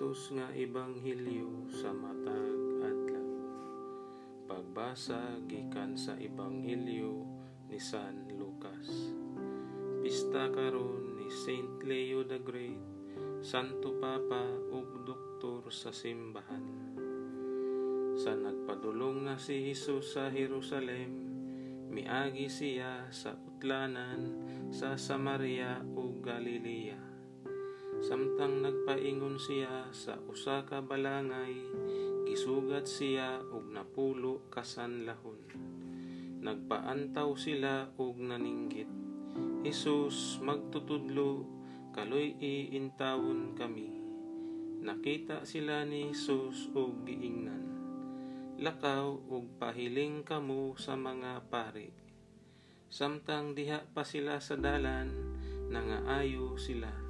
Santos nga Ebanghelyo sa matag adlaw. Pagbasa gikan sa Ebanghelyo ni San Lucas. Pista karon ni Saint Leo the Great, Santo Papa ug doktor sa simbahan. Sa nagpadulong na si Hesus sa Jerusalem, miagi siya sa utlanan sa Samaria ug Galilea Samtang nagpaingon siya sa usa ka balangay, gisugat siya ug napulo kasanlahon. Nagpaantaw sila ug naninggit. Hesus magtutudlo, kaloy iintawon kami. Nakita sila ni Hesus ug giingnan. Lakaw ug pahiling kamo sa mga pari. Samtang diha pa sila sa dalan, nangaayo sila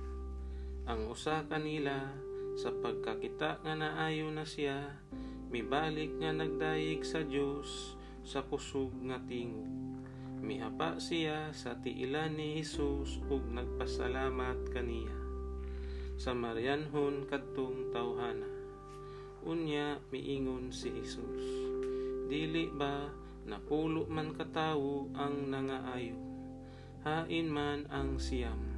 ang usa kanila sa pagkakita nga naayo na siya mibalik nga nagdayig sa Dios sa kusog nga tingog mihapa siya sa tiilan ni Hesus ug nagpasalamat kaniya. Sa Marianhon kadtong tawhana. Unya miingon si Hesus dili ba napulo man katawo ang nangaayo? Hain man ang siyam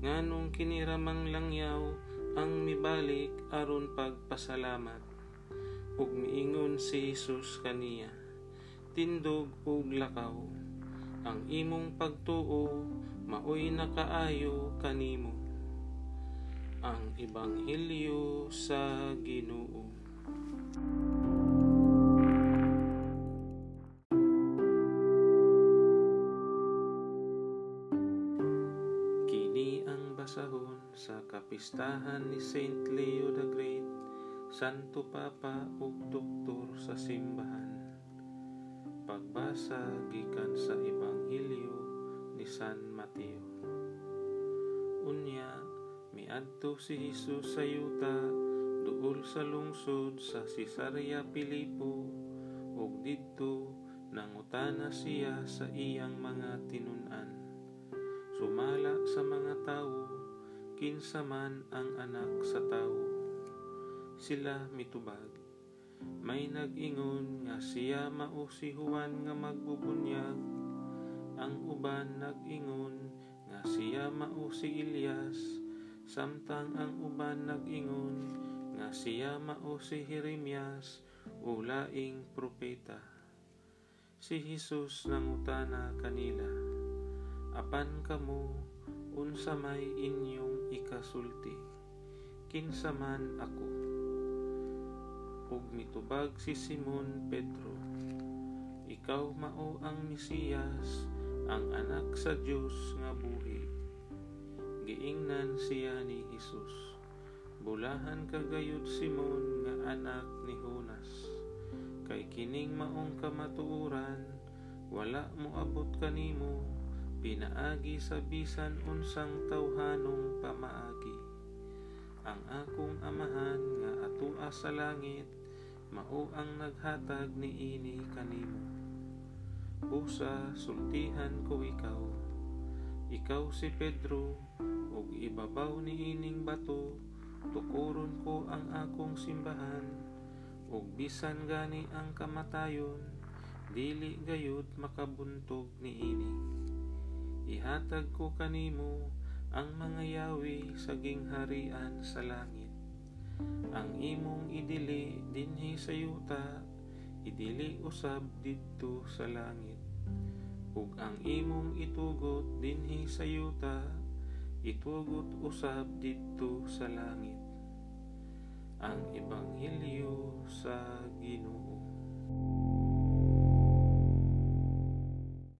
nganong kiniramang langyaw ang mibalik aron pagpasalamat. Ug miingon si Hesus kaniya tindog ug lakaw. Ang imong pagtuo maoy nakaayo kanimo. Ang ebanghelyo sa Ginoo sa kapistahan ni Saint Leo the Great, Santo Papa ug Doktor sa simbahan. Pagbasa gikan sa Ebanghelyo ni San Mateo. Unya, miadto si Hesus sa yuta duol sa lungsod sa Cesarea Pilipo ug didto nangutana siya sa iyang mga tinunan. Tao kinsa man ang anak sa tawo. Sila mitubag. May nag-ingon nga siya mao si Juan nga magbubunyag. Ang uban nag-ingon nga siya mao si Elias. Samtang ang uban nag-ingon nga siya mao si Jeremias o laing propeta. Si Jesus nangutana kanila, Apan kamo unsa may inyong ikasulti? Kinsa man ako? Ug mitubag si Simon Pedro ikaw mao ang Mesiyas ang anak sa Dios nga buhi. Giingnan siya ni Hesus bulahan kagayud Simon nga anak ni Jonas. Kay kining maong kamatuoran wala mo abot kanimo pinaagi sa bisan unsang tawhanong pamaagi. Ang akong amahan nga atua sa langit mao ang naghatag ni ini kanimo. Busa sultihan ko ikaw. Ikaw si Pedro ug ibabaw ni ining bato. Tukuron ko ang akong simbahan ug bisan gani ang kamatayon. Dili gayud makabuntog ni ini Ihatag ko kanimo ang mga yawi sa gingharian sa langit. Ang imong idili dinhi sa yuta, idili usab didto sa langit. Ug ang imong itugot dinhi sa yuta, itugot usab didto sa langit. Ang Ebanghelyo sa Ginoo.